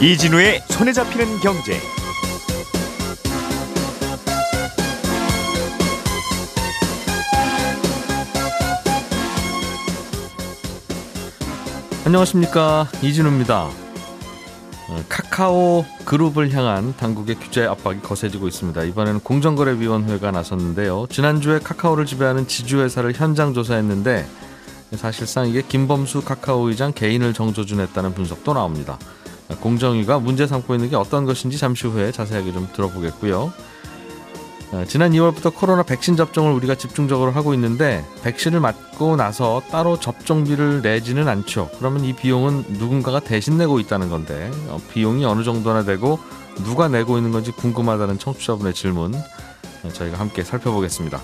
이진우의 손에 잡히는 경제. 안녕하십니까 이진우입니다. 어, 카카오 그룹을 향한 당국의 규제 압박이 거세지고 있습니다. 이번에는 공정거래위원회가 나섰는데요. 지난주에 카카오를 지배하는 지주회사를 현장 조사했는데 사실상 이게 김범수 카카오 의장 개인을 정조준했다는 분석도 나옵니다. 공정위가 문제 삼고 있는 게 어떤 것인지 잠시 후에 자세하게 좀 들어보겠고요. 어, 지난 2월부터 코로나 백신 접종을 우리가 집중적으로 하고 있는데 백신을 맞고 나서 따로 접종비를 내지는 않죠. 그러면 이 비용은 누군가가 대신 내고 있다는 건데 어, 비용이 어느 정도나 되고 누가 내고 있는 건지 궁금하다는 청취자분의 질문 어, 저희가 함께 살펴보겠습니다.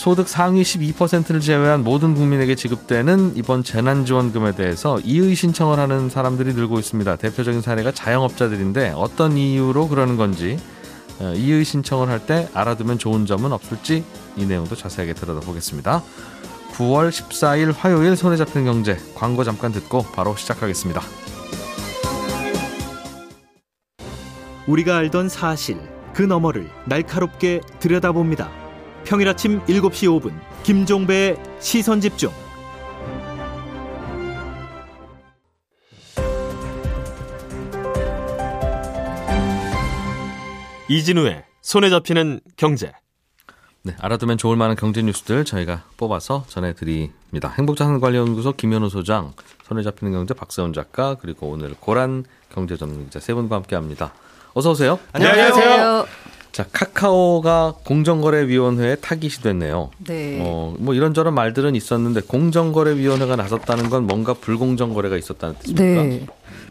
소득 상위 12%를 제외한 모든 국민에게 지급되는 이번 재난지원금에 대해서 이의 신청을 하는 사람들이 늘고 있습니다. 대표적인 사례가 자영업자들인데 어떤 이유로 그러는 건지 어, 이의 신청을 할 때 알아두면 좋은 점은 없을지 이 내용도 자세하게 들여다보겠습니다. 9월 14일 화요일 손에 잡히는 경제 광고 잠깐 듣고 바로 시작하겠습니다. 우리가 알던 사실 그 너머를 날카롭게 들여다봅니다. 평일 아침 7시 5분 김종배의 시선 집중. 이진우의 손에 잡히는 경제. 네, 알아두면 좋을 만한 경제 뉴스들 저희가 뽑아서 전해드립니다. 행복자산관리연구소 김현우 소장, 손에 잡히는 경제 박세훈 작가, 그리고 오늘 고란 경제전문기자 세 분과 함께합니다. 어서 오세요. 안녕하세요. 자, 카카오가 공정거래위원회에 타깃이 됐네요. 네. 어, 뭐 이런저런 말들은 있었는데 공정거래위원회가 나섰다는 건 뭔가 불공정 거래가 있었다는 뜻입니까? 네.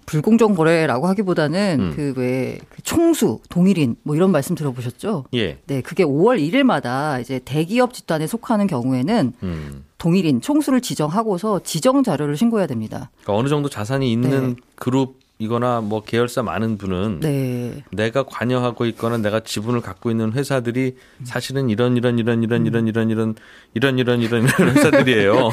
불공정 거래라고 하기보다는 음. 그왜 그 총수, 동일인 뭐 이런 말씀 들어보셨죠? 예. 네, 그게 5월 1일마다 이제 대기업 집단에 속하는 경우에는 음. 동일인 총수를 지정하고서 지정 자료를 신고해야 됩니다. 그러니까 어느 정도 자산이 있는 네. 그룹 이거나 뭐 계열사 많은 분은 네. 내가 관여하고 있거나 내가 지분을 갖고 있는 회사들이 사실은 이런 이런 이런 이런 이런 이런 이런 이런 이런 이런 이런 회사들이에요.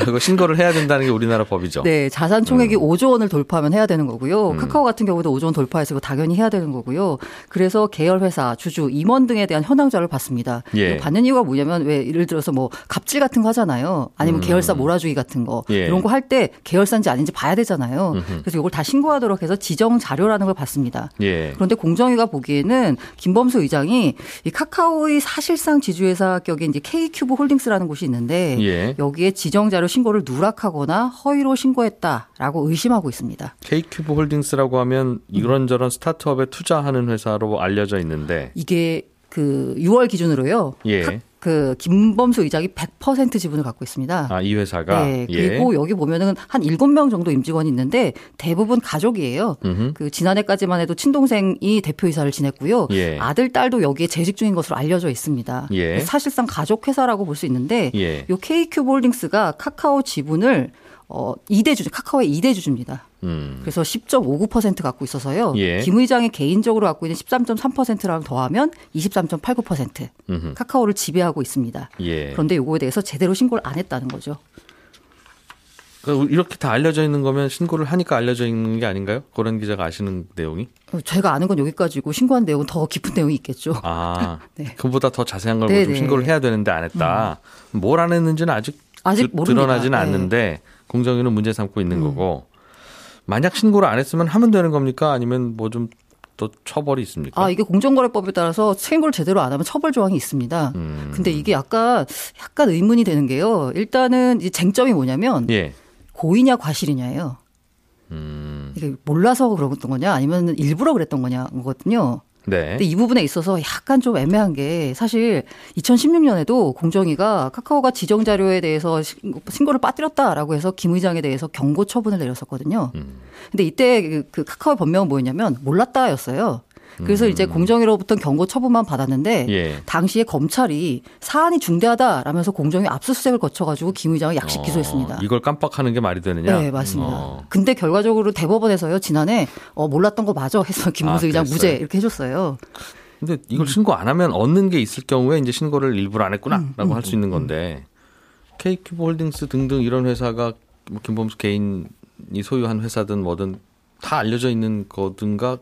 그거 신고를 해야 된다는 게 우리나라 법이죠. 네, 자산 총액이 음. 5조 원을 돌파하면 해야 되는 거고요. 음. 카카오 같은 경우도 5조 원 돌파해서 당연히 해야 되는 거고요. 그래서 계열 회사, 주주, 임원 등에 대한 현황 자료를 받습니다. 예. 받는 이유가 뭐냐면 왜 예를 들어서 뭐 갑질 같은 거 하잖아요. 아니면 음. 계열사 몰아주기 같은 거 예. 이런 거 할 때 계열사인지 아닌지 봐야 되잖아요. 음흠. 그래서 이걸 다 신고하도록 해서 지정 자료라는 걸 받습니다. 예. 그런데 공정위가 보기에는 김범수 의장이 이 카카오의 사실상 지주회사 격인 이제 K큐브 홀딩스라는 곳이 있는데 예. 여기에 지정 자료 신고를 누락하거나 허위로 신고했다라고 의심하고 있습니다. K큐브 홀딩스라고 하면 이런저런 스타트업에 투자하는 회사로 알려져 있는데 이게 그 6월 기준으로요. 예. 카- 그 김범수 의장이 100% 지분을 갖고 있습니다. 아, 이 회사가 네. 예. 그리고 여기 보면은 한 7명 정도 임직원이 있는데 대부분 가족이에요. 음흠. 그 지난해까지만 해도 친동생이 대표이사를 지냈고요. 예. 아들, 딸도 여기에 재직 중인 것으로 알려져 있습니다. 예. 사실상 가족 회사라고 볼 수 있는데 예. 요 K큐브 홀딩스가 카카오 지분을 어 2대 주주, 카카오의 2대 주주입니다. 음. 그래서 10.59% 갖고 있어서요. 예. 김 의장이 개인적으로 갖고 있는 13.3%랑 더하면 23.89% 음흠. 카카오를 지배하고 있습니다. 예. 그런데 요거에 대해서 제대로 신고를 안 했다는 거죠. 그러니까 이렇게 다 알려져 있는 거면 신고를 하니까 알려져 있는 게 아닌가요? 고란 기자가 아시는 내용이? 어, 제가 아는 건 여기까지고 신고한 내용은 더 깊은 내용이 있겠죠. 아, 네. 그보다 더 자세한 걸 좀. 음. 신고를 해야 되는데 안 했다. 뭘안 했는지는 아직, 아직 드, 모릅니다. 드러나지는 네. 않는데 공정위는 문제 삼고 있는 음. 거고 만약 신고를 안 했으면 하면 되는 겁니까? 아니면 뭐좀 또 처벌이 있습니까? 아, 이게 공정거래법에 따라서 신고를 제대로 안 하면 처벌 조항이 있습니다. 음. 근데 이게 약간 약간 의문이 되는 게요. 일단은 이 쟁점이 뭐냐면 예. 고의냐 과실이냐예요. 음. 이게 몰라서 그랬던 거냐 아니면 일부러 그랬던 거냐거든요. 네. 근데 이 부분에 있어서 약간 좀 애매한 게 사실 2016년에도 공정위가 카카오가 지정 자료에 대해서 신고- 신고를 빠뜨렸다라고 해서 김 의장에 대해서 경고 처분을 내렸었거든요. 음. 근데 이때 그- 그 카카오의 변명은 뭐였냐면 몰랐다였어요. 그래서 이제 공정위로부터 경고 처분만 받았는데 음. 예. 당시에 검찰이 사안이 중대하다라면서 공정위 압수수색을 거쳐가지고 김 의장을 약식 기소했습니다. 어, 이걸 깜빡하는 게 말이 되느냐? 네, 맞습니다. 어. 근데 결과적으로 대법원에서요, 지난해, 어, 몰랐던 거 맞아 해서 김문수 아, 의장? 무죄 이렇게 해줬어요. 근데 이걸 신고 안 하면 얻는 게 있을 경우에 이제 신고를 일부러 안 음, 했구나라고 할수 있는 건데 K큐브 홀딩스 등등 이런 회사가 뭐 김범수 개인이 소유한 회사든 뭐든 다 알려져 있는 거든가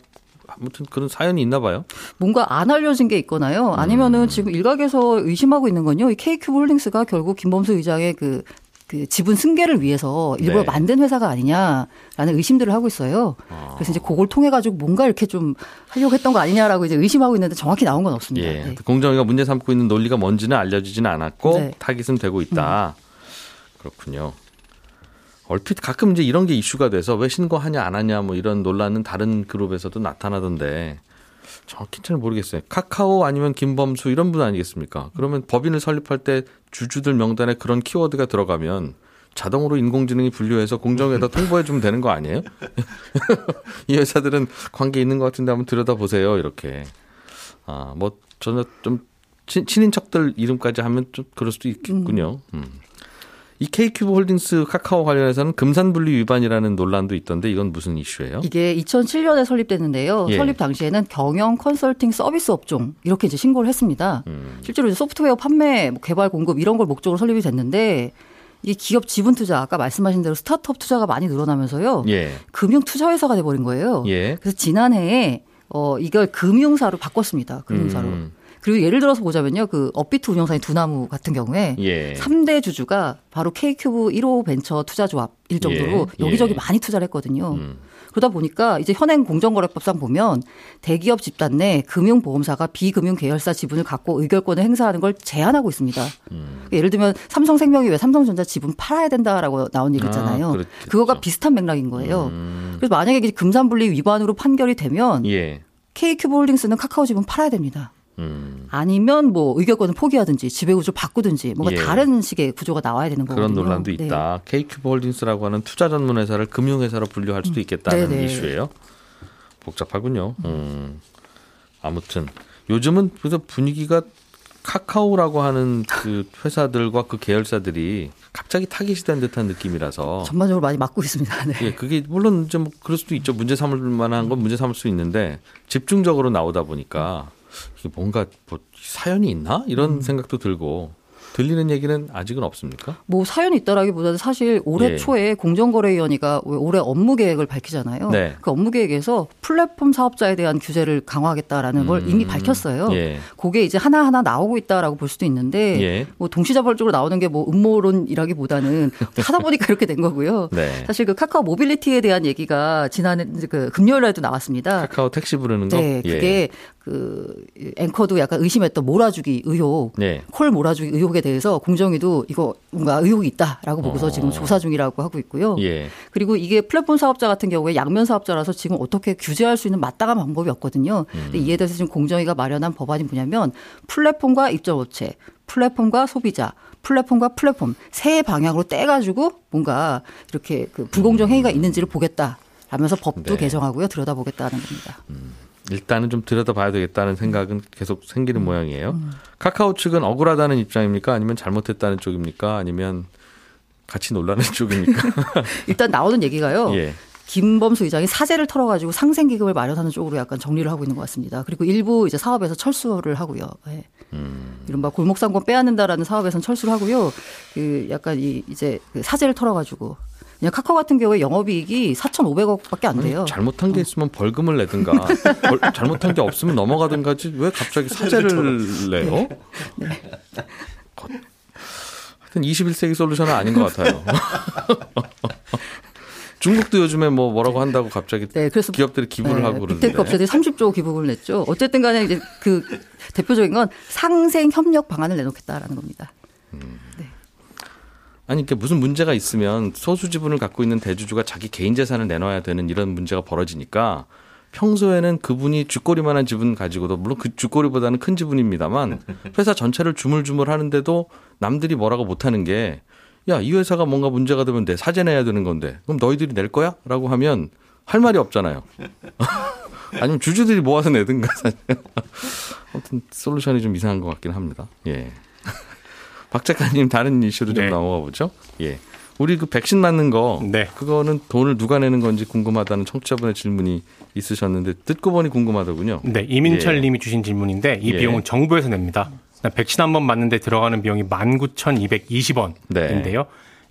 아무튼 그런 사연이 있나 봐요. 뭔가 안 알려진 게 있거나요. 아니면은 지금 일각에서 의심하고 있는 건요. 이 KQ 홀딩스가 결국 김범수 의장의 그, 그 지분 승계를 위해서 일부러 네. 만든 회사가 아니냐라는 의심들을 하고 있어요. 그래서 이제 그걸 통해 가지고 뭔가 이렇게 좀 하려고 했던 거 아니냐라고 이제 의심하고 있는데 정확히 나온 건 없습니다. 예. 네. 공정위가 문제 삼고 있는 논리가 뭔지는 알려지지는 않았고 네. 타깃은 되고 있다. 그렇군요. 얼핏 가끔 이제 이런 게 이슈가 돼서 왜 신고하냐 안 하냐 뭐 이런 논란은 다른 그룹에서도 나타나던데 정확히 잘 모르겠어요. 카카오 아니면 김범수 이런 분 아니겠습니까? 그러면 법인을 설립할 때 주주들 명단에 그런 키워드가 들어가면 자동으로 인공지능이 분류해서 공정위에다 통보해 주면 되는 거 아니에요? 이 회사들은 관계 있는 것 같은데 한번 들여다보세요. 이렇게. 아, 뭐 저는 좀 친, 친인척들 이름까지 하면 좀 그럴 수도 있겠군요. 음. 이 K큐브 홀딩스 카카오 관련해서는 금산분리 위반이라는 논란도 있던데 이건 무슨 이슈예요? 이게 2007년에 설립됐는데요. 예. 설립 당시에는 경영 컨설팅 서비스 업종 이렇게 이제 신고를 했습니다. 음. 실제로 이제 소프트웨어 판매, 뭐 개발 공급 이런 걸 목적으로 설립이 됐는데 이게 기업 지분 투자 아까 말씀하신 대로 스타트업 투자가 많이 늘어나면서요. 예. 금융 투자 회사가 돼 버린 거예요. 예. 그래서 지난해에 어 이걸 금융사로 바꿨습니다. 금융사로. 음. 그리고 예를 들어서 보자면요. 그 업비트 운영사인 두나무 같은 경우에 예. 삼 3대 주주가 바로 K큐브 1호 벤처 투자 조합일 정도로 예. 여기저기 예. 많이 투자를 했거든요. 음. 그러다 보니까 이제 현행 공정거래법상 보면 대기업 집단 내 금융보험사가 비금융 계열사 지분을 갖고 의결권을 행사하는 걸 제한하고 있습니다. 음. 그러니까 예를 들면 삼성생명이 왜 삼성전자 지분 팔아야 된다라고 나온 얘기 있잖아요. 아, 그렇겠죠. 그거가 비슷한 맥락인 거예요. 음. 그래서 만약에 금산분리 위반으로 판결이 되면 예. K큐브 홀딩스는 카카오 지분 팔아야 됩니다. 음. 아니면 뭐 의결권을 포기하든지 지배구조 바꾸든지 뭔가 예. 다른 식의 구조가 나와야 되는 거거든요. 그런 논란도 네. 있다. K큐브 홀딩스라고 하는 투자 전문 회사를 금융 회사로 분류할 수도 있겠다는 네네. 이슈예요. 복잡하군요. 음. 아무튼 요즘은 그래서 분위기가 카카오라고 하는 그 회사들과 그 계열사들이 갑자기 타깃이 된 듯한 느낌이라서 전반적으로 많이 맞고 있습니다. 네. 예, 그게 물론 좀 그럴 수도 있죠. 문제 삼을 만한 건 문제 삼을 수 있는데 집중적으로 나오다 보니까 뭔가 뭐 사연이 있나? 이런 생각도 들고 들리는 얘기는 아직은 없습니까? 뭐 사연이 있다라기보다는 사실 올해 예. 초에 공정거래위원회가 왜 올해 업무 계획을 밝히잖아요. 네. 그 업무 계획에서 플랫폼 사업자에 대한 규제를 강화하겠다라는 걸 음. 이미 밝혔어요. 예. 그게 이제 하나하나 나오고 있다라고 볼 수도 있는데 예. 뭐 동시다발적으로 나오는 게 뭐 음모론이라기보다는 하다 보니까 이렇게 된 거고요. 네. 사실 그 카카오 모빌리티에 대한 얘기가 지난해 그 금요일 날도 나왔습니다. 카카오 택시 부르는 거. 네, 예. 그게 그 앵커도 약간 의심했던 몰아주기 의혹, 네. 콜 몰아주기 의혹에 대해서 공정위도 이거 뭔가 의혹이 있다라고 보고서 어. 지금 조사 중이라고 하고 있고요. 예. 그리고 이게 플랫폼 사업자 같은 경우에 양면 사업자라서 지금 어떻게 규제할 수 있는 마땅한 방법이 없거든요. 음. 근데 이에 대해서 지금 공정위가 마련한 법안이 뭐냐면 플랫폼과 입점업체, 플랫폼과 소비자, 플랫폼과 플랫폼 세 방향으로 떼가지고 뭔가 이렇게 그 불공정 행위가 있는지를 보겠다. 라면서 법도 네. 개정하고요. 들여다보겠다는 겁니다. 일단은 좀 들여다봐야 되겠다는 생각은 계속 생기는 음. 모양이에요. 카카오 측은 억울하다는 입장입니까? 아니면 잘못했다는 쪽입니까? 아니면 같이 놀라는 쪽입니까? 일단 나오는 얘기가요. 예. 김범수 의장이 사재를 털어가지고 상생 기금을 마련하는 쪽으로 약간 정리를 하고 있는 것 같습니다. 그리고 일부 이제 사업에서 철수를 하고요. 예. 음. 이른바 골목상권 빼앗는다라는 사업에서는 철수를 하고요. 그 약간 이 이제 그 사재를 털어가지고 카카오 같은 경우에 영업이익이 4,500억밖에 안 돼요. 잘못한 게 있으면 벌금을 내든가 벌- 잘못한 게 없으면 넘어가든가지 왜 갑자기 사죄를 내요? 네. 거- 하여튼 21세기 솔루션은 아닌 것 같아요. 중국도 요즘에 뭐 뭐라고 한다고 갑자기 네, 그래서 기업들이 기부를 네, 하고 그러는데 빅테크 업체들이 30조 기부금을 냈죠. 어쨌든 간에 이제 그 대표적인 건 상생 협력 방안을 내놓겠다라는 겁니다. 아니 그러니까 무슨 문제가 있으면 소수 지분을 갖고 있는 대주주가 자기 개인 재산을 내놔야 되는 이런 문제가 벌어지니까 평소에는 그분이 쥐꼬리만한 지분 가지고도 물론 그 쥐꼬리보다는 큰 지분입니다만 회사 전체를 주물주물 하는데도 남들이 뭐라고 못하는 게 야 이 회사가 뭔가 문제가 되면 내 사죄 내야 되는 건데 그럼 너희들이 낼 거야? 라고 하면 할 말이 없잖아요. 아니면 주주들이 모아서 내든가 사실. 아무튼 솔루션이 좀 이상한 것 같긴 합니다. 예. 박 작가님 다른 이슈로 좀 네. 넘어가 보죠. 예. 우리 그 백신 맞는 거 네. 그거는 돈을 누가 내는 건지 궁금하다는 청취자분의 질문이 있으셨는데 듣고 보니 궁금하더군요. 네, 이민철 예. 님이 주신 질문인데 이 예. 비용은 정부에서 냅니다. 백신 한 번 맞는데 들어가는 비용이 19,220원인데요. 네.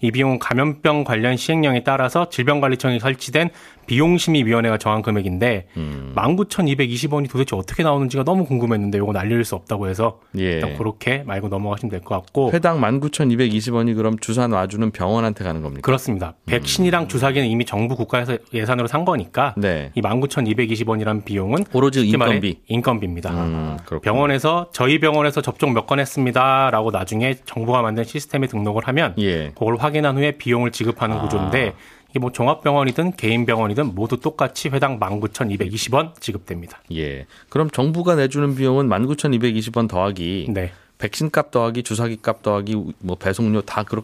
이 비용은 감염병 관련 시행령에 따라서 질병관리청이 설치된 비용심의위원회가 정한 금액인데 음. 19,220원이 도대체 어떻게 나오는지가 너무 궁금했는데 이건 알릴 수 없다고 해서 예. 일단 그렇게 말고 넘어가시면 될 것 같고 회당 19,220원이 그럼 주사 놔주는 병원한테 가는 겁니까? 그렇습니다. 백신이랑 주사기는 이미 정부 국가에서 예산으로 산 거니까 네. 이 19,220원이라는 비용은 오로지 인건비. 인건비입니다. 음. 병원에서 저희 병원에서 접종 몇 건 했습니다라고 나중에 정부가 만든 시스템에 등록을 하면 예. 그걸 확인 한 후에 비용을 지급하는 아. 구조인데 이게 뭐 종합병원이든 개인 병원이든 모두 똑같이 회당 19,220원 지급됩니다. 예. 그럼 정부가 내주는 비용은 19,220원 더하기 네, 백신 값 더하기 주사기 값 더하기 뭐 배송료 다 그렇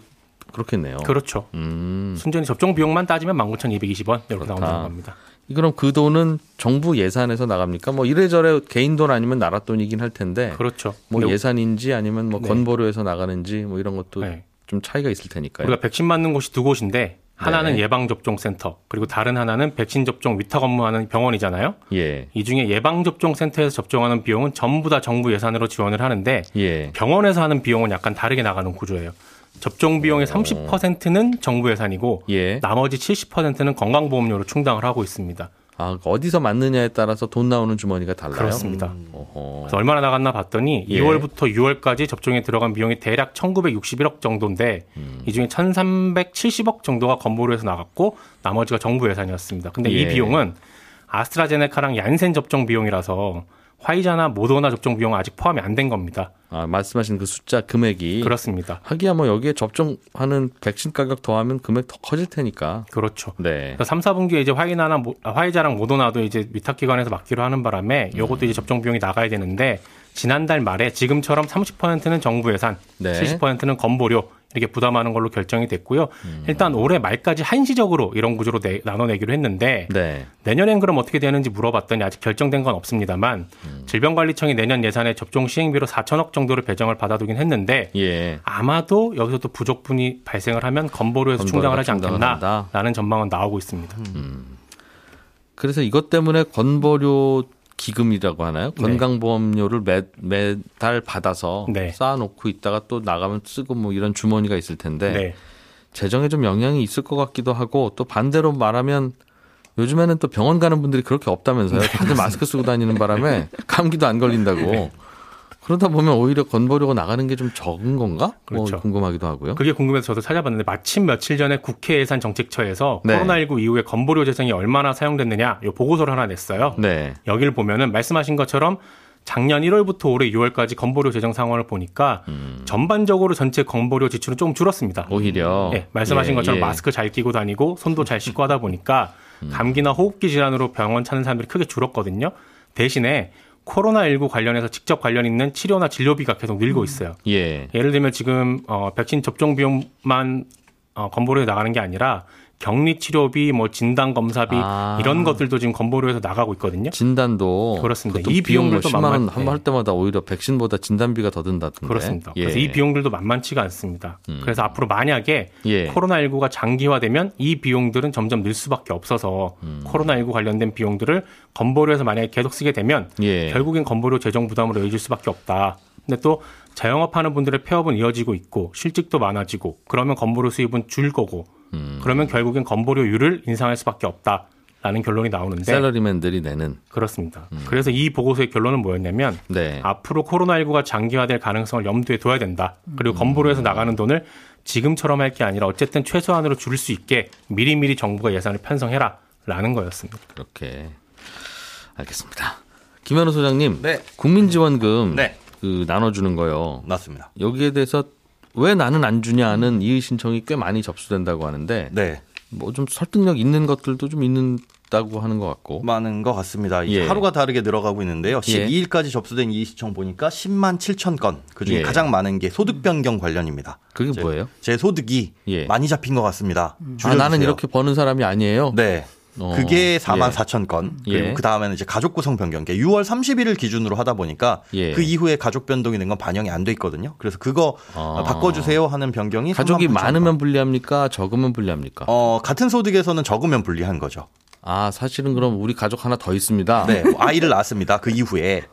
그렇겠네요. 그렇죠. 음. 순전히 접종 비용만 따지면 19,220원 이렇게 그렇다. 나온다는 겁니다. 그럼 그 돈은 정부 예산에서 나갑니까? 뭐 이래저래 개인 돈 아니면 나라 돈이긴 할 텐데 그렇죠. 뭐 예산인지 아니면 뭐 네. 건보료에서 나가는지 뭐 이런 것도 네. 좀 차이가 있을 테니까요. 우리가 백신 맞는 곳이 두 곳인데 하나는 네. 예방접종센터 그리고 다른 하나는 백신 접종 위탁 업무하는 병원이잖아요. 예. 이 중에 예방접종센터에서 접종하는 비용은 전부 다 정부 예산으로 지원을 하는데 예. 병원에서 하는 비용은 약간 다르게 나가는 구조예요. 접종 비용의 30%는 정부 예산이고 예. 나머지 70%는 건강보험료로 충당을 하고 있습니다. 아, 어디서 맞느냐에 따라서 돈 나오는 주머니가 달라요. 그렇습니다. 어허. 그래서 얼마나 나갔나 봤더니 예. 2월부터 6월까지 접종에 들어간 비용이 대략 1961억 정도인데 음. 이 중에 1370억 정도가 건보료에서 나갔고 나머지가 정부 예산이었습니다. 근데 예. 이 비용은 아스트라제네카랑 얀센 접종 비용이라서 화이자나 모더나 접종 비용은 아직 포함이 안 된 겁니다. 아, 말씀하신 그 숫자 금액이 그렇습니다. 하기야 뭐 여기에 접종하는 백신 가격 더하면 금액 더 커질 테니까. 그렇죠. 네. 그래서 3, 4분기에 이제 화이나나 모- 아, 화이자랑 모더나도 이제 위탁 기관에서 맡기로 하는 바람에 이것도 이제 접종 비용이 나가야 되는데 지난달 말에 지금처럼 30%는 정부 예산, 네. 70%는 건보료 이렇게 부담하는 걸로 결정이 됐고요. 일단 올해 말까지 한시적으로 이런 구조로 내- 나눠내기로 했는데 네. 내년엔 그럼 어떻게 되는지 물어봤더니 아직 결정된 건 없습니다만 음. 질병관리청이 내년 예산에 접종 시행비로 4천억 정도를 배정을 받아두긴 했는데 예. 아마도 여기서 또 부족분이 발생을 하면 건보료에서 충당을 하지. 않겠나라는 전망은 나오고 있습니다. 그래서 이것 때문에 건보료 기금이라고 하나요? 네. 건강보험료를 매, 매달 받아서 네. 쌓아놓고 있다가 또 나가면 쓰고 뭐 이런 주머니가 있을 텐데 네. 재정에 좀 영향이 있을 것 같기도 하고 또 반대로 말하면 요즘에는 또 병원 가는 분들이 그렇게 없다면서요. 다들 마스크 쓰고 다니는 바람에 감기도 안 걸린다고. 네. 그러다 보면 오히려 건보료가 나가는 게 좀 적은 건가? 그렇죠. 뭐 궁금하기도 하고요. 그게 궁금해서 저도 찾아봤는데 마침 며칠 전에 국회 예산정책처에서 네. 코로나19 이후에 건보료 재정이 얼마나 사용됐느냐 요 보고서를 하나 냈어요. 네. 여기를 보면은 말씀하신 것처럼 작년 1월부터 올해 6월까지 건보료 재정 상황을 보니까 음. 전반적으로 전체 건보료 지출은 조금 줄었습니다. 오히려 예, 말씀하신 예, 것처럼 예. 마스크 잘 끼고 다니고 손도 잘 씻고 하다 보니까 음. 감기나 호흡기 질환으로 병원 찾는 사람들이 크게 줄었거든요. 대신에 코로나19 관련해서 직접 관련 있는 치료나 진료비가 계속 늘고 있어요. 예. 예를 들면 지금 어 백신 접종 비용만 어 건보료에 나가는 게 아니라 격리 치료비, 뭐 진단 검사비 아. 이런 것들도 지금 건보료에서 나가고 있거든요. 진단도 그렇습니다. 이 비용 뭐 비용들도 10만 원 한 번 할 때마다 오히려 백신보다 진단비가 더 든다던데. 그렇습니다. 예. 그래서 이 비용들도 만만치가 않습니다. 그래서 앞으로 만약에 예. 코로나19가 장기화되면 이 비용들은 점점 늘 수밖에 없어서 음. 코로나19 관련된 비용들을 건보료에서 만약에 계속 쓰게 되면 예. 결국엔 건보료 재정 부담으로 이어질 수밖에 없다. 근데 또 자영업하는 분들의 폐업은 이어지고 있고 실직도 많아지고 그러면 건보료 수입은 줄 거고 음. 그러면 결국엔 건보료율을 인상할 수밖에 없다 라는 결론이 나오는데 셀러리맨들이 내는 그렇습니다. 음. 그래서 이 보고서의 결론은 뭐였냐면 네. 앞으로 코로나19가 장기화될 가능성을 염두에 둬야 된다. 그리고 건보료에서 나가는 돈을 지금처럼 할 게 아니라 어쨌든 최소한으로 줄일 수 있게 미리미리 정부가 예산을 편성해라. 라는 거였습니다. 그렇게 알겠습니다. 김현우 소장님, 네. 국민지원금 네. 그 나눠주는 거요. 맞습니다. 여기에 대해서 왜 나는 안 주냐는 이의 신청이 꽤 많이 접수된다고 하는데 네. 뭐 좀 설득력 있는 것들도 좀 있는 다고 하는 것 같고. 많은 것 같습니다. 예. 하루가 다르게 늘어가고 있는데요. 예. 12일까지 접수된 이의 신청 보니까 10만 7천 건. 그중에 예. 가장 많은 게 소득 변경 관련입니다. 그게 제- 뭐예요? 제 소득이 예. 많이 잡힌 것 같습니다. 아, 줄여주세요. 나는 이렇게 버는 사람이 아니에요. 네. 어, 그게 4만 예. 4천 건. 예. 그리고 그 다음에는 이제 가족 구성 변경. 게 6월 30일을 기준으로 하다 보니까 예. 그 이후에 가족 변동이 된 건 반영이 안 돼 있거든요. 그래서 그거 아. 바꿔주세요 하는 변경이 가족이 3만 9천 많으면 건. 불리합니까? 적으면 불리합니까? 어, 같은 소득에서는 적으면 불리한 거죠. 아, 사실은 그럼 우리 가족 하나 더 있습니다. 네. 뭐 아이를 낳았습니다. 그 이후에.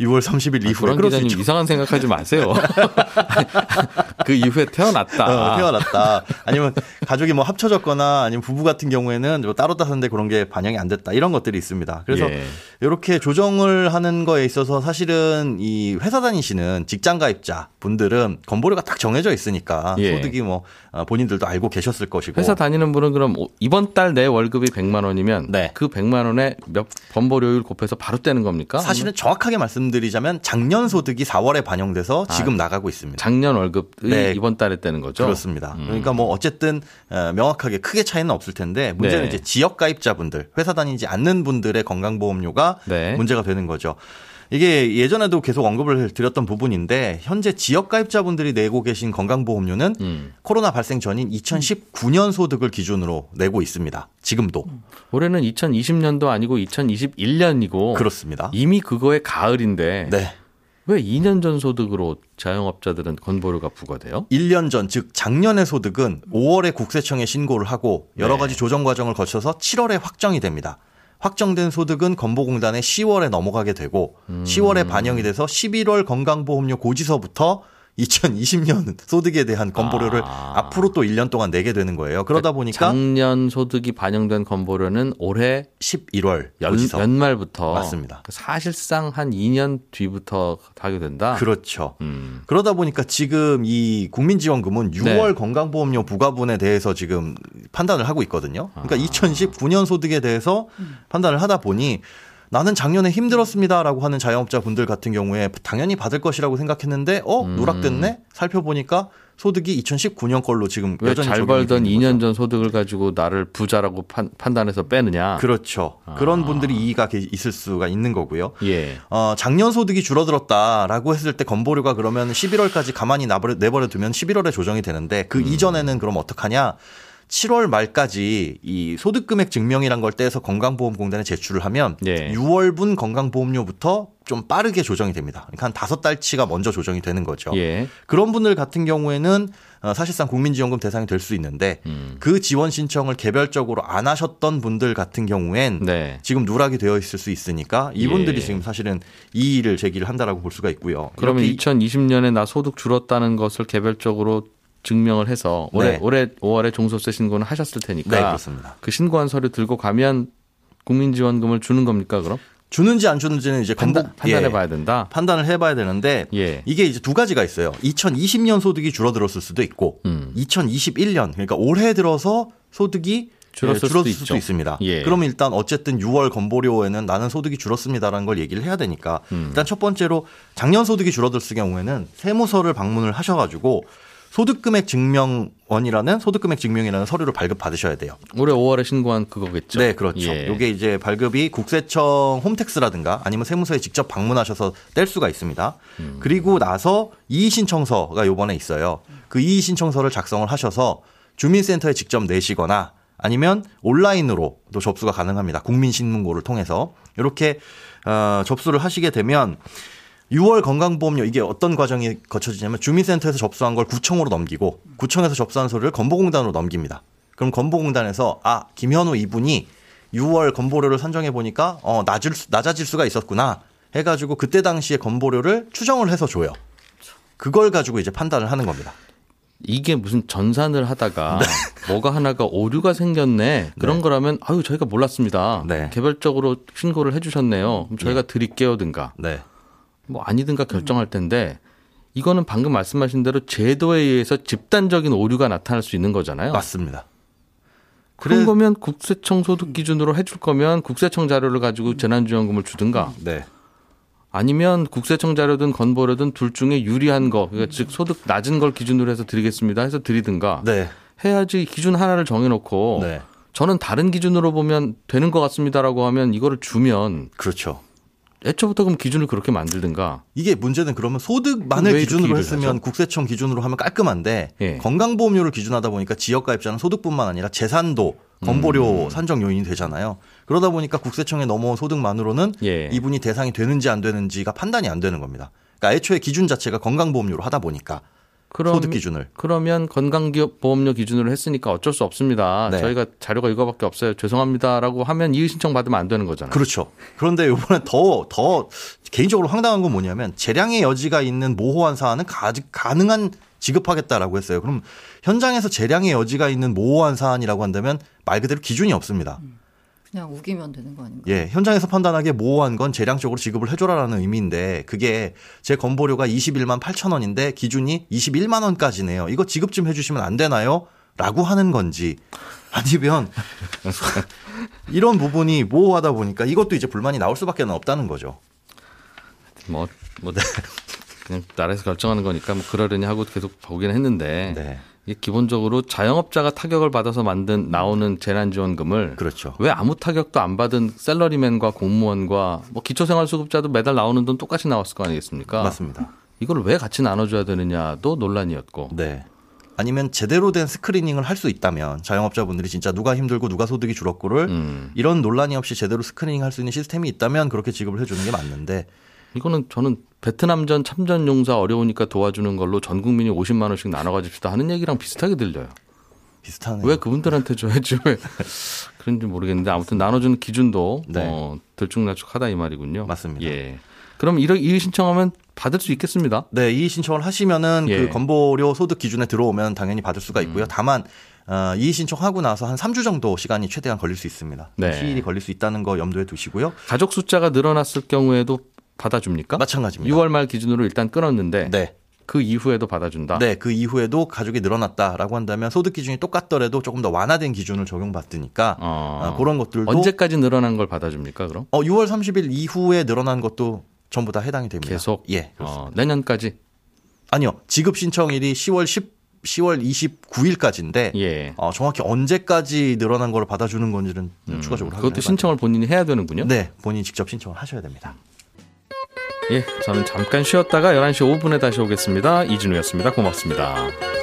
6월 30일 이후에 그런 기자님. 이상한 생각하지 마세요. 그 이후에 태어났다. 어, 태어났다. 아니면 가족이 뭐 합쳐졌거나 아니면 부부 같은 경우에는 뭐 따로 따는데 그런 게 반영이 안 됐다. 이런 것들이 있습니다. 그래서 예. 이렇게 조정을 하는 거에 있어서 사실은 이 회사 다니시는 직장 가입자 분들은 건보료가 딱 정해져 있으니까 예. 소득이 뭐 어, 본인들도 알고 계셨을 것이고 회사 다니는 분은 그럼 이번 달 내 월급이 100만 원이면 네. 그 100만 원에 몇 번보료율 곱해서 바로 떼는 겁니까? 사실은 정확하게 말 씀드리자면 작년 소득이 4월에 반영돼서 지금 나가고 있습니다. 작년 월급이 네. 이번 달에 떼는 거죠? 그렇습니다. 그러니까 뭐 어쨌든 어, 명확하게 크게 차이는 없을 텐데 문제는 네. 이제 지역 가입자분들, 회사 다니지 않는 분들의 건강보험료가 네. 문제가 되는 거죠. 이게 예전에도 계속 언급을 드렸던 부분인데 현재 지역 가입자분들이 내고 계신 건강보험료는 음. 코로나 발생 전인 2019년 소득을 기준으로 내고 있습니다. 지금도 올해는 2020년도 아니고 2021년이고 그렇습니다. 이미 그거의 가을인데 네. 왜 2년 전 소득으로 자영업자들은 건보료가 부과돼요? 1년 전, 즉 작년의 소득은 5월에 국세청에 신고를 하고 여러 네. 가지 조정 과정을 거쳐서 7월에 확정이 됩니다. 확정된 소득은 건보공단에 10월에 넘어가게 되고 음. 10월에 반영이 돼서 11월 건강보험료 고지서부터 2020년 소득에 대한 건보료를 아. 앞으로 또 1년 동안 내게 되는 거예요. 그러다 보니까 작년 소득이 반영된 건보료는 올해 11월 연, 연말부터 맞습니다. 사실상 한 2년 뒤부터 하게 된다. 그렇죠. 음. 그러다 보니까 지금 이 국민지원금은 6월 네. 건강보험료 부과분에 대해서 지금 판단을 하고 있거든요. 그러니까 아. 2019년 소득에 대해서 판단을 하다 보니 나는 작년에 힘들었습니다라고 하는 자영업자 분들 같은 경우에 당연히 받을 것이라고 생각했는데 어 음. 누락됐네 살펴보니까 소득이 2019년 걸로 지금 왜 여전히 잘 벌던 되는 2년 거죠. 전 소득을 가지고 나를 부자라고 판, 판단해서 빼느냐? 그렇죠. 아. 그런 분들이 이의가 게- 있을 수가 있는 거고요. 예. 어, 작년 소득이 줄어들었다라고 했을 때 건보료가 그러면 11월까지 가만히 나버려, 내버려 두면 11월에 조정이 되는데 그 이전에는 그럼 어떡하냐? 7월 말까지 이 소득 금액 증명이란 걸 떼서 건강보험공단에 제출을 하면 예. 6월분 건강보험료부터 좀 빠르게 조정이 됩니다. 그러니까 한 다섯 달치가 먼저 조정이 되는 거죠. 예. 그런 분들 같은 경우에는 어, 사실상 국민지원금 대상이 될 수 있는데 음. 그 지원 신청을 개별적으로 안 하셨던 분들 같은 경우엔 네. 지금 누락이 되어 있을 수 있으니까 이분들이 예. 지금 사실은 이의를 제기를 한다라고 볼 수가 있고요. 그러면 이렇게 2020년에 나 소득 줄었다는 것을 개별적으로 증명을 해서 올해 네. 올해 5월에 종소세 신고는 하셨을 테니까 네, 그렇습니다. 그 신고한 서류 들고 가면 국민지원금을 주는 겁니까 그럼 주는지 안 주는지는 이제 판단 판단해 예, 봐야 된다. 판단을 해 봐야 되는데 예. 이게 이제 두 가지가 있어요. 2020년 소득이 줄어들었을 수도 있고 음. 2021년 그러니까 올해 들어서 소득이 줄었을 예, 줄었을 수도 수도. 있습니다. 예. 그러면 일단 어쨌든 6월 건보료에는 나는 소득이 줄었습니다라는 걸 얘기를 해야 되니까 음. 일단 첫 번째로 작년 소득이 줄어들었을 경우에는 세무서를 방문을 하셔가지고 소득금액 증명원이라는 소득금액 증명이라는 서류를 발급 받으셔야 돼요. 올해 5월에 신고한 그거겠죠. 네, 그렇죠. 예. 이게 이제 발급이 국세청 홈택스라든가 아니면 세무서에 직접 방문하셔서 뗄 수가 있습니다. 음. 그리고 나서 이의 신청서가 요번에 있어요. 그 이의 신청서를 작성을 하셔서 주민센터에 직접 내시거나 아니면 온라인으로도 접수가 가능합니다. 국민신문고를 통해서 이렇게 어, 접수를 하시게 되면 6월 건강보험료 이게 어떤 과정이 거쳐지냐면 주민센터에서 접수한 걸 구청으로 넘기고 구청에서 접수한 서류를 건보공단으로 넘깁니다. 그럼 건보공단에서 아 김현우 이분이 6월 건보료를 산정해 보니까 어 낮을 수- 낮아질 수가 있었구나 해가지고 그때 당시에 건보료를 추정을 해서 줘요. 그걸 가지고 이제 판단을 하는 겁니다. 이게 무슨 전산을 하다가 네. 뭐가 하나가 오류가 생겼네. 그런 거라면 아유 저희가 몰랐습니다. 네. 개별적으로 신고를 해주셨네요. 그럼 저희가 드릴게요든가 네. 뭐 아니든가 결정할 텐데 이거는 방금 말씀하신 대로 제도에 의해서 집단적인 오류가 나타날 수 있는 거잖아요. 맞습니다. 그런 그래- 거면 국세청 소득 기준으로 해줄 거면 국세청 자료를 가지고 재난지원금을 주든가 네. 아니면 국세청 자료든 건보료든 둘 중에 유리한 거, 그러니까 즉 소득 낮은 걸 기준으로 해서 드리겠습니다 해서 드리든가 네. 해야지 기준 하나를 정해놓고 네. 저는 다른 기준으로 보면 되는 것 같습니다라고 하면 이거를 주면 그렇죠. 애초부터 그럼 기준을 그렇게 만들든가 이게 문제는 그러면 소득만을 기준으로 했으면 하죠? 국세청 기준으로 하면 깔끔한데 예. 건강보험료를 기준하다 보니까 지역가입자는 소득뿐만 아니라 재산도 건보료 음. 산정 요인이 되잖아요. 그러다 보니까 국세청에 넘어온 소득만으로는 예. 이분이 대상이 되는지 안 되는지가 판단이 안 되는 겁니다. 그러니까 애초에 기준 자체가 건강보험료로 하다 보니까 그럼- 소득 기준을. 그러면 건강보험료 기준으로 했으니까 어쩔 수 없습니다. 네. 저희가 자료가 이거밖에 없어요. 죄송합니다라고 하면 이의 신청 받으면 안 되는 거잖아요. 그렇죠. 그런데 이번에 더, 더 개인적으로 황당한 건 뭐냐면 재량의 여지가 있는 모호한 사안은 가, 가능한 지급하겠다라고 했어요. 그럼 현장에서 재량의 여지가 있는 모호한 사안이라고 한다면 말 그대로 기준이 없습니다. 그냥 우기면 되는 거 아닌가? 예, 현장에서 판단하기에 모호한 건 재량적으로 지급을 해줘라라는 의미인데 그게 제 건보료가 21만 8천 원인데 기준이 21만 원까지네요. 이거 지급 좀 해주시면 안 되나요? 라고 하는 건지 아니면 이런 부분이 모호하다 보니까 이것도 이제 불만이 나올 수밖에 없다는 거죠. 뭐, 뭐, 그냥 나라에서 결정하는 거니까 뭐 그러려니 하고 계속 보긴 했는데 네, 기본적으로 자영업자가 타격을 받아서 만든 나오는 재난지원금을 그렇죠. 왜 아무 타격도 안 받은 셀러리맨과 공무원과 뭐 기초생활수급자도 매달 나오는 돈 똑같이 나왔을 거 아니겠습니까? 맞습니다. 이걸 왜 같이 나눠줘야 되느냐도 논란이었고. 네. 아니면 제대로 된 screening을 할 수 있다면 자영업자분들이 진짜 누가 힘들고 누가 소득이 줄었고를 음. 이런 논란이 없이 제대로 screening 할 수 있는 시스템이 있다면 그렇게 지급을 해주는 게 맞는데 이거는 저는 베트남전 참전 용사 어려우니까 도와주는 걸로 전 국민이 50만 원씩 나눠 가집시다 하는 얘기랑 비슷하게 들려요. 비슷하네요. 왜 그분들한테 줘야지 왜 그런지 모르겠는데 아무튼 나눠주는 기준도 네. 어, 들쭉날쭉하다 이 말이군요. 맞습니다. 예. 그럼 이런 이의 신청하면 받을 수 있겠습니다. 네, 이의 신청을 하시면은 예. 음. 그 건보료 소득 기준에 들어오면 당연히 받을 수가 있고요. 다만 어, 이의 신청하고 나서 한 3주 정도 시간이 최대한 걸릴 수 있습니다. 네. 시일이 걸릴 수 있다는 거 염두에 두시고요. 가족 숫자가 늘어났을 경우에도 받아줍니까? 마찬가지입니다. 6월 말 기준으로 일단 끊었는데 네. 그 이후에도 받아준다. 네, 그 이후에도 가족이 늘어났다라고 한다면 소득 기준이 똑같더라도 조금 더 완화된 기준을 적용받으니까 어. 어, 그런 것들도 언제까지 늘어난 걸 받아줍니까? 그럼 어, 6월 30일 이후에 늘어난 것도 전부 다 해당이 됩니다. 계속 예. 어, 내년까지 아니요. 지급 신청일이 10월 10 10월 29일까지인데 예. 어, 정확히 언제까지 늘어난 걸 받아주는 건지는 추가적으로 그것도 신청을 본인이 해야 되는군요. 네, 본인이 직접 신청을 하셔야 됩니다. 예, 저는 잠깐 쉬었다가 11시 5분에 다시 오겠습니다. 이진우였습니다. 고맙습니다.